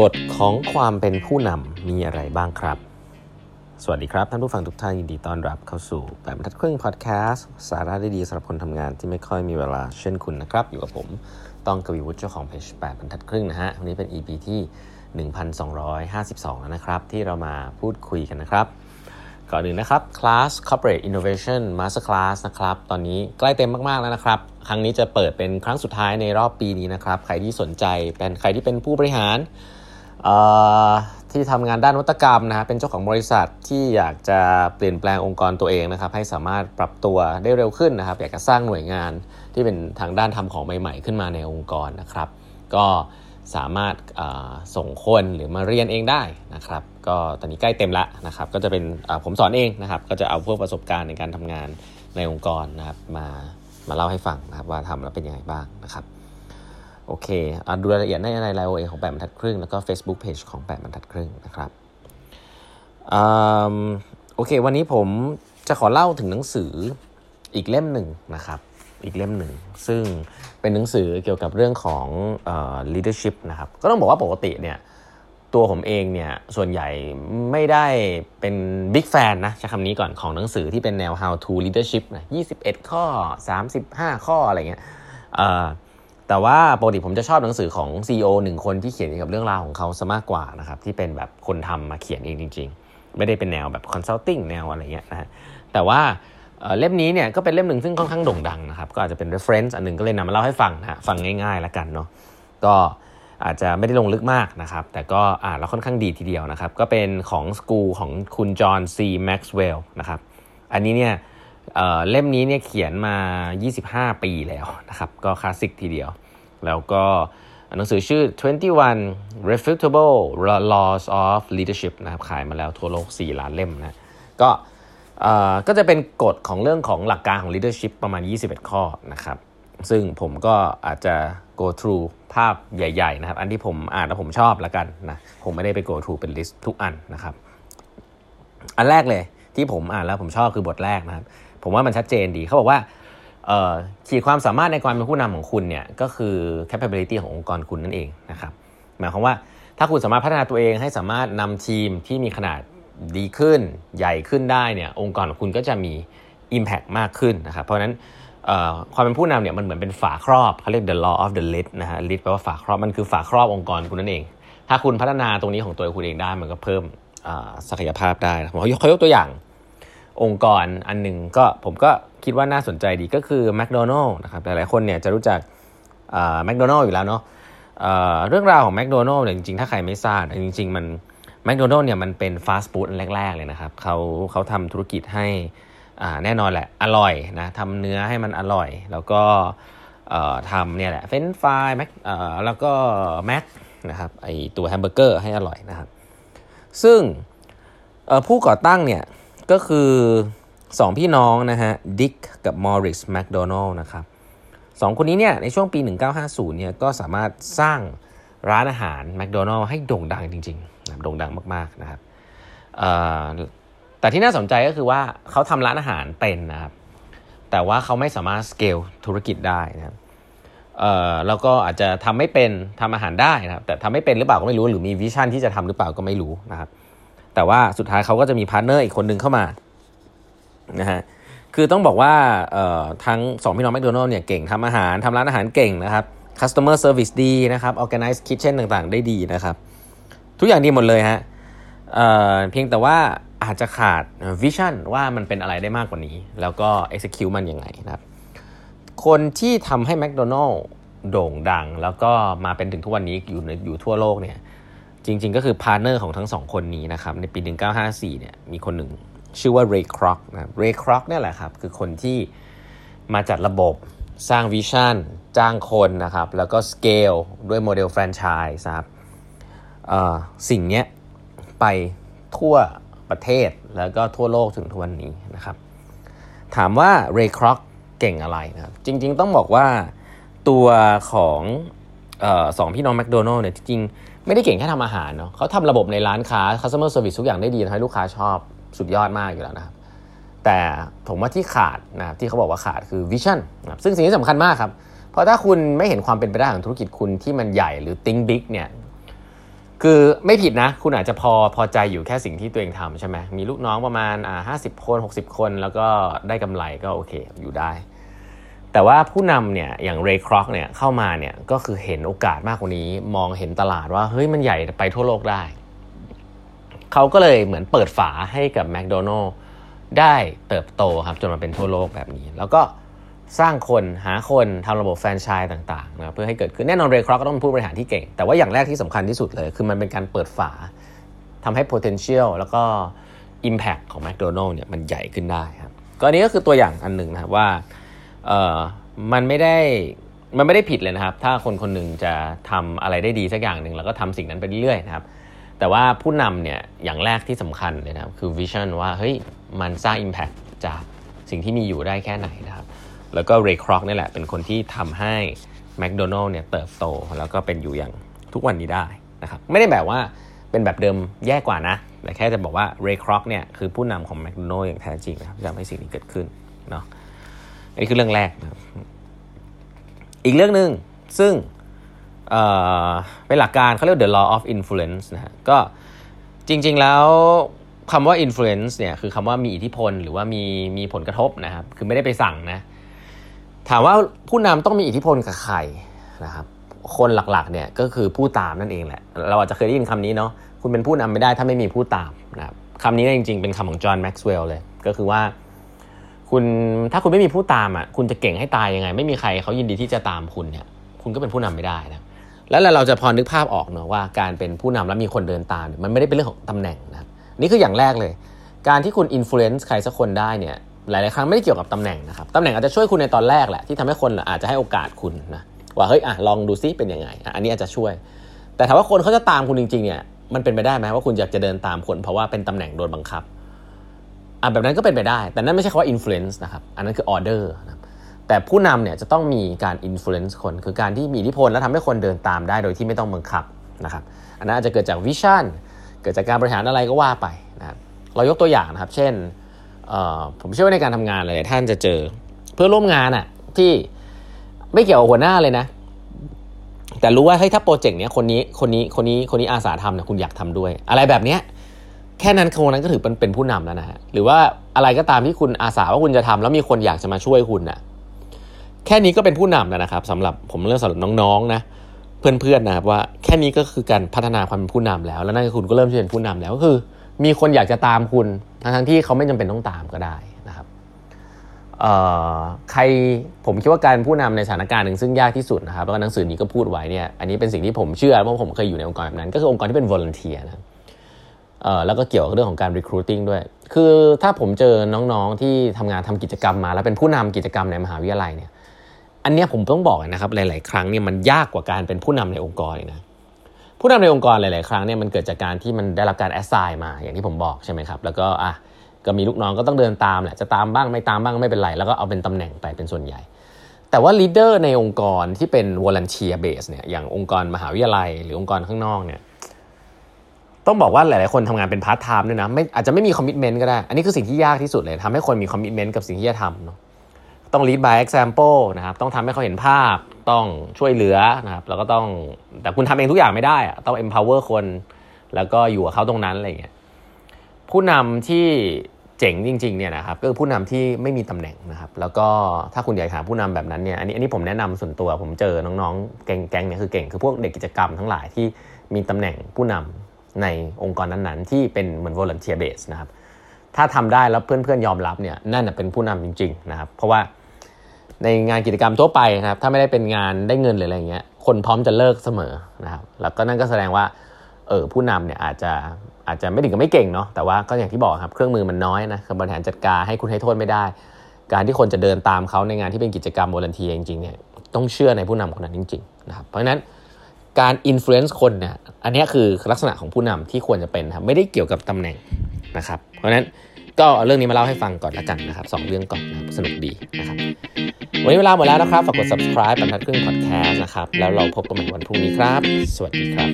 กฎของความเป็นผู้นำมีอะไรบ้างครับ สวัสดีครับ ท่านผู้ฟังทุกท่านยินดีต้อนรับเข้าสู่แบบบรรทัดครึ่งพอดแคสต์สาระดีๆสำหรับคนทำงานที่ไม่ค่อยมีเวลาเช่นคุณนะครับ อยู่กับผมต้องกวีวุฒิเจ้าของเพจแปดบรรทัดครึ่งนะฮะวันนี้เป็น EP ที่ 1252 แล้วนะครับ ที่เรามาพูดคุยกันนะครับ ก่อนอื่นนะครับคลาส Corporate Innovation Master Class นะครับ ตอนนี้ใกล้เต็มมาก ๆ แล้วนะครับ ครั้งนี้จะเปิดเป็นครั้งสุดท้ายในรอบปีนี้นะครับ ใครที่สนใจเป็นใครที่เป็นผู้บริหาร ที่ทำงานด้านวัตกรรมนะฮะเป็นเจ้าของบริษัทที่อยากจะเปลี่ยนแปลงองค์กรตัวเองนะครับ ให้สามารถปรับตัวได้เร็วขึ้นนะครับ อยากจะสร้างหน่วยงานที่เป็นทางด้านทำของใหม่ๆ ขึ้นมาในองค์กรนะครับ ก็สามารถส่งคนหรือมาเรียนเองได้นะครับ ก็ตอนนี้ใกล้เต็มล้วนะครับ ก็จะเป็นผมสอนเองนะครับ ก็จะเอาพวกประสบการณ์ในการทำงานในองค์กรนะครับ มามาเล่าให้ฟังนะครับว่าทำแล้วเป็นยังไงบ้างนะครับ โอเคอดูรายละเอียดในไลน์โอเอของแปดบรรทัดครึ่ง แล้วก็ Facebook Page ของแปดบรรทัดครึ่งนะครับโอเค วันนี้ผมจะขอเล่าถึงหนังสืออีกเล่มหนึ่งนะครับ อีกเล่มหนึ่ง ซึ่งเป็นหนังสือเกี่ยวกับเรื่องของ leadership นะครับ ก็ต้องบอกว่าปกติเนี่ยตัวผมเองเนี่ยส่วนใหญ่ไม่ได้เป็นบิ๊กแฟนนะใช้คำนี้ก่อนของหนังสือที่เป็นแนว how to leadership นะ21 ข้อ 35 ข้ออะไรเงี้ย แต่ว่าปกติผมจะชอบหนังสือของ CEO หนึ่งคนที่เขียนเกี่ยวกับเรื่องราวของเขาซะมากกว่านะครับที่เป็นแบบคนทำมาเขียนเองจริง ๆ ไม่ได้เป็นแนวแบบ consulting แนวอะไรเงี้ยนะฮะแต่ว่าเล่มนี้เนี่ยก็เป็นเล่มหนึ่งซึ่งค่อนข้างโด่งดังนะครับก็อาจจะเป็น reference อันหนึ่งก็เลยนำมาเล่าให้ฟังนะฟังง่ายๆแล้วกันเนาะก็อาจจะไม่ได้ลงลึกมากนะครับ แต่ก็อ่านแล้วค่อนข้างดีทีเดียวนะครับ ก็เป็นของสกูของคุณจอห์นซีแม็กซ์เวลล์นะครับ อันนี้เนี่ยเเล่มนี้เนี่ยเขียนมา 25 ปีแล้วนะครับ ก็คลาสสิกทีเดียว แล้วก็หนังสือชื่อ 21 refutable laws of leadership นะครับขายมาแล้วทั่วโลก 4 ล้านเล่มนะก็ก็จะเป็นกฎของเรื่องของหลักการของ leadership ประมาณ 21 ข้อนะครับ ซึ่งผมก็อาจจะ go through ภาพใหญ่ๆนะครับ อันที่ผมอ่านแล้วผมชอบแล้วกันนะ ผมไม่ได้ไป go through เป็น list ทุกอันนะครับ อันแรกเลยที่ผมอ่านแล้วผมชอบคือบทแรกนะครับ ผมว่ามันชัดเจนดีเขาบอกว่า ขีดความสามารถในความเป็นผู้นำของคุณเนี่ยก็คือ capability ขององค์กรคุณนั่นเองนะครับหมายความว่าถ้าคุณสามารถพัฒนาตัวเองให้สามารถนำทีมที่มีขนาดดีขึ้นใหญ่ขึ้นได้เนี่ยองค์กรของคุณก็จะมี Impact มากขึ้นนะครับเพราะฉะนั้นความเป็นผู้นำเนี่ยมันเหมือนเป็นฝาครอบเขาเรียก the law of the lid นะฮะ lid แปลว่าฝาครอบมันคือฝาครอบองค์กรคุณนั่นเอง ถ้าคุณพัฒนาตรงนี้ของตัวคุณเองได้มันก็เพิ่มศักยภาพได้ผมเขายกตัวอย่าง องค์กรอันหนึ่งก็ผมก็คิดว่าน่าสนใจดีก็คือ McDonald นะครับหลายๆคนเนี่ยจะรู้จักแมคโดนัลล์อยู่แล้วเนาะเรื่องราวของแมคโดนัลล์เนี่ยจริงๆ ถ้าใครไม่ทราบจริง ๆ มันแมคโดนัลล์เนี่ยมันเป็นฟาสต์ฟู้ดแรก ๆ เลยนะครับเขาเขาทำธุรกิจให้แน่นอนแหละ อร่อยนะทำเนื้อให้มันอร่อย แล้วก็ทำเนี่ยแหละ french fries แม็กแล้วก็แม็กนะครับไอตัวแฮมเบอร์เกอร์ให้อร่อยนะครับ ซึ่งผู้ก่อตั้งเนี่ย ก็คือสองพี่น้องนะฮะ Dick กับ Maurice McDonald นะครับสองคนนี้เนี่ยในช่วงปี 1950เนี่ยก็สามารถสร้างร้านอาหารแมคโดนัลล์ให้โด่งดังจริงๆนะโด่งดังมากๆนะครับแต่ที่น่าสนใจก็คือว่าเขาทำร้านอาหารเป็นนะครับแต่ว่าเขาไม่สามารถสเกลธุรกิจได้นะครับแล้วก็อาจจะทำไม่เป็นทำอาหารได้นะครับแต่ทำไม่เป็นหรือเปล่าก็ไม่รู้หรือมี vision ที่จะทำหรือเปล่าก็ไม่รู้นะครับ แต่ว่าสุดท้ายเขาก็จะมี partner อีกคนนึงเข้ามานะฮะคือต้องบอกว่าทั้งสองพี่น้องแมคโดนัลล์เนี่ยเก่งทำอาหารทำร้านอาหารเก่งนะครับ customer service ดีนะครับ organize kitchen ต่างๆ ได้ดีนะครับ ทุกอย่างดีหมดเลยฮะเเพียงแต่ว่าอาจจะขาด vision ว่ามันเป็นอะไรได้มากกว่านี้ แล้วก็ execute มันยังไงนะครับคนที่ทำให้แมคโดนัลล์โด่งดัง แล้วก็มาเป็นถึงทุกวันนี้อยู่อยู่ทั่วโลกเนี่ย จริง ๆ ก็คือ partner ของทั้งสองคนนี้นะครับในปี 1954เนี่ยมีคนหนึ่งชื่อว่า Ray Kroc นะ Ray Kroc เนี่ยแหละครับ คือคนที่มาจัดระบบสร้าง vision จ้างคนนะครับ แล้วก็สเกลด้วย model franchiseส์ครับสิ่งนี้ไปทั่วประเทศแล้วก็ทั่วโลกถึงทุกวันนี้นะครับ ถามว่าเรย์ครอกเก่งอะไรนะครับ จริง ๆ ต้องบอกว่าตัวของ สองพี่น้องแมคโดนัลล์เนี่ยจริงไม่ได้เก่งแค่ทำอาหารเนาะเขาทำระบบในร้านค้า customer service ทุกอย่างได้ดีทำให้ลูกค้าชอบสุดยอดมากอยู่แล้วนะครับแต่ผมว่าที่ขาดนะที่เขาบอกว่าขาดคือวิชั่นนะซึ่งสิ่งที่สำคัญมากครับ เพราะถ้าคุณไม่เห็นความเป็นไปได้ของธุรกิจคุณที่มันใหญ่หรือ think big เนี่ยคือไม่ผิดนะ คุณอาจจะพอพอใจอยู่แค่สิ่งที่ตัวเองทำใช่ไหมมีลูกน้องประมาณอ่าห้าสิบคน 60 คน แล้วก็ได้กำไรก็โอเคอยู่ได้ แต่ว่าผู้นำเนี่ยอย่างเรย์ครอกเนี่ยเข้ามาเนี่ยก็คือเห็นโอกาสมากกว่านี้ มองเห็นตลาดว่าเฮ้ยมันใหญ่ไปทั่วโลกได้ เขาก็เลยเหมือนเปิดฝาให้กับแมคโดนัลล์ได้เติบโตครับจนมาเป็นทั่วโลกแบบนี้ แล้วก็สร้างคนหาคนทำระบบแฟรนไชส์ต่างๆนะเพื่อให้เกิดขึ้นแน่นอนเรย์ครอกก็ต้องเป็นผู้บริหารที่เก่ง แต่ว่าอย่างแรกที่สำคัญที่สุดเลย คือมันเป็นการเปิดฝาทำให้ potential แล้วก็ impact ของ McDonald เนี่ยมันใหญ่ขึ้นได้ครับก็อันนี้ก็คือตัวอย่างอันหนึ่งนะครับว่า เออมันไม่ได้มันไม่ได้ผิดเลยนะครับ ถ้าคนคนหนึ่งจะทำอะไรได้ดีสักอย่างหนึ่งแล้วก็ทำสิ่งนั้นไปเรื่อยๆนะครับ แต่ว่าผู้นำเนี่ยอย่างแรกที่สำคัญเลยนะครับคือวิชั่นว่าเฮ้ยมันสร้าง Impact จากสิ่งที่มีอยู่ได้แค่ไหนนะครับ แล้วก็เรย์ครอกนี่แหละเป็นคนที่ทำให้แมคโดนัลล์เนี่ยเติบโตแล้วก็เป็นอยู่อย่างทุกวันนี้ได้นะครับไม่ได้แบบว่าเป็นแบบเดิมแย่กว่านะ แต่แค่จะบอกว่าเรย์ครอกเนี่ยคือผู้นำของแมคโดนัลล์อย่างแท้จริงนะครับทำให้สิ่งนี้เกิดขึ้นเนาะ อันนี้คือเรื่องแรกนะครับอีกเรื่องหนึ่งซึ่งเเป็นหลักการเขาเรียก the law of influence นะฮะก็จริงๆแล้วคำว่า influence เนี่ยคือคำว่ามีอิทธิพลหรือว่ามีมีผลกระทบนะครับ คือไม่ได้ไปสั่งนะ ถามว่าผู้นำต้องมีอิทธิพลกับใครนะครับ คนหลักๆเนี่ยก็คือผู้ตามนั่นเองแหละ เราอาจจะเคยได้ยินคำนี้เนาะคุณเป็นผู้นำไม่ได้ถ้าไม่มีผู้ตามนะครับคำนี้จริงๆเป็นคำของจอห์นแม็กซ์เวลล์เลย ก็คือว่า คุณถ้าคุณไม่มีผู้ตามอะคุณจะเก่งให้ตายยังไง ไม่มีใครเขายินดีที่จะตามคุณเนี่ย คุณก็เป็นผู้นำไม่ได้นะแล้วเราจะพอนึกภาพออกเนาะว่าการเป็นผู้นำแล้วมีคนเดินตามมันไม่ได้เป็นเรื่องของตำแหน่งนะนี่คืออย่างแรกเลย การที่คุณ influence ใครสักคนได้เนี่ยหลายๆครั้งไม่ได้เกี่ยวกับตำแหน่งนะครับตำแหน่งอาจจะช่วยคุณในตอนแรกแหละที่ทำให้คนอาจจะให้โอกาสคุณนะว่าเฮ้ยอะลองดูซิเป็นยังไงอันนี้อาจจะช่วย แต่ถามว่าคนเขาจะตามคุณจริงๆเนี่ยมันเป็นไปได้ไหมว่าคุณอยากจะเดินตามคนเพราะว่าเป็นตำแหน่งโดนบังคับ อะแบบนั้นก็เป็นไปได้ แต่นั่นไม่ใช่คำว่า influence นะครับอันนั้นคือ order นะแต่ผู้นำเนี่ยจะต้องมีการ influence คน คือการที่มีอิทธิพลและทำให้คนเดินตามได้โดยที่ไม่ต้องบังคับนะครับอันนั้นอาจจะเกิดจากวิชั่นเกิดจากการบริหารอะไรก็ว่าไปนะครับเรายกตัวอย่างนะครับ เช่นผมเชื่อว่าในการทำงานเลยท่านจะเจอเพื่อร่วมงานอะที่ไม่เกี่ยวกับหัวหน้าเลยนะ แต่รู้ว่าเฮ้ยถ้าโปรเจกต์เนี้ยคนนี้คนนี้คนนี้คนนี้อาสาทำเนี่ยคุณอยากทำด้วย อะไรแบบเนี้ย แค่นั้นคนนั้นก็ถือเป็นเป็นผู้นำแล้วนะฮะหรือว่าอะไรก็ตามที่คุณอาสาว่าคุณจะทำแล้วมีคนอยากจะมาช่วยคุณนะ่ะแค่นี้ก็เป็นผู้นำแล้วนะครับสำหรับผมเรื่องสำหรับน้องๆนะเพื่อนๆนะครับว่าแค่นี้ก็คือการพัฒนาความเป็นผู้นำแล้ว แล้วนั่นคือคุณก็เริ่มที่เป็นผู้นำแล้วก็คือ มีคนอยากจะตามคุณทั้งที่เขาไม่จำเป็นต้องตามก็ได้นะครับใครผมคิดว่าการผู้นำในสถานการณ์หนึ่งซึ่งยากที่สุดนะครับแล้วก็หนังสือนี้ก็พูดไว้เนี่ยอันนี้เป็นสิ่งที่ผมเชื่อเพราะผมเคยอยู่ในองค์กรแบบนั้น ก็คือองค์กรที่เป็น volunteer นะ แล้วก็เกี่ยวกับเรื่องของการ recruiting ด้วย คือถ้าผมเจอน้องๆที่ทำงานทำกิจกรรมมา แล้วเป็นผู้นำกิจกรรมในมหาวิทยาลัยเนี่ยอันนี้ผมต้องบอกนะครับหลาย ๆ ครั้งเนี่ยมันยากกว่าการเป็นผู้นำในองค์กรนะผู้นำในองค์กรหลาย ๆ ครั้งเนี่ยมันเกิดจากการที่มันได้รับการ assign มาอย่างที่ผมบอกใช่ไหมครับแล้วก็อะก็มีลูกน้องก็ต้องเดินตามแหละจะตามบ้างไม่ตามบ้างไม่เป็นไร แล้วก็เอาเป็นตำแหน่งไปเป็นส่วนใหญ่ แต่ว่า leader ในองค์กรที่เป็น volunteer base เนี่ยอย่างองค์กรมหาวิทยาลัย หรือองค์กรข้างนอกเนี่ย ต้องบอกว่าหลาย ๆ คนทำงานเป็น part time ด้วยนะไม่อาจจะไม่มี commitment ก็ได้ อันนี้คือสิ่งที่ยากที่สุดเลยทำให้คนมี commitment กับสิ่งที่จะทำเนาะต้อง lead by example นะครับต้องทำให้เขาเห็นภาพต้องช่วยเหลือนะครับแล้วก็ต้องแต่คุณทำเองทุกอย่างไม่ได้อะต้อง empower คน แล้วก็อยู่กับเขาตรงนั้นอะไรเงี้ยผู้นำที่เจ๋งจริง ๆ เนี่ยนะครับก็คือผู้นำที่ไม่มีตำแหน่งนะครับ แล้วก็ถ้าคุณอยากหาผู้นำแบบนั้นเนี่ยอันนี้อันนี้ผมแนะนำส่วนตัวผมเจอน้อง ๆ แก๊งๆเนี่ยคือเก่งคือพวกเด็กกิจกรรมทั้งหลายที่มีตำแหน่งผู้นำ ในองค์กรนั้นๆ ที่เป็นเหมือน volunteer base นะครับถ้าทำได้แล้วเพื่อนๆยอมรับเนี่ยนั่นเป็นผู้นำจริงๆนะครับ เพราะว่าในงานกิจกรรมทั่วไปนะครับ ถ้าไม่ได้เป็นงานได้เงินหรืออะไรเงี้ยคนพร้อมจะเลิกเสมอนะครับแล้วก็นั่นก็แสดงว่าเออผู้นำเนี่ยอาจจะอาจจะไม่ถึงกับไม่เก่งเนาะแต่ว่าก็อย่างที่บอกครับเครื่องมือมันน้อยนะบริหารจัดการให้คุณให้โทษไม่ได้ การที่คนจะเดินตามเขาในงานที่เป็นกิจกรรมโวลันทีจริงๆเนี่ยต้องเชื่อในผู้นำคนนั้นจริงๆนะครับเพราะฉะนั้น การ influence คนเนี่ยอันนี้คือลักษณะของผู้นำที่ควรจะเป็นครับไม่ได้เกี่ยวกับตำแหน่งนะครับ เพราะฉะนั้นก็เอาเรื่องนี้มาเล่าให้ฟังก่อนละกันนะครับสองเรื่องก่อนนะสนุกดีนะครับวันนี้เวลาหมดแล้วนะครับฝากกด subscribe บรรทัดครึ่ง podcast นะครับ แล้วเราพบกันใหม่วันพรุ่งนี้ครับ สวัสดีครับ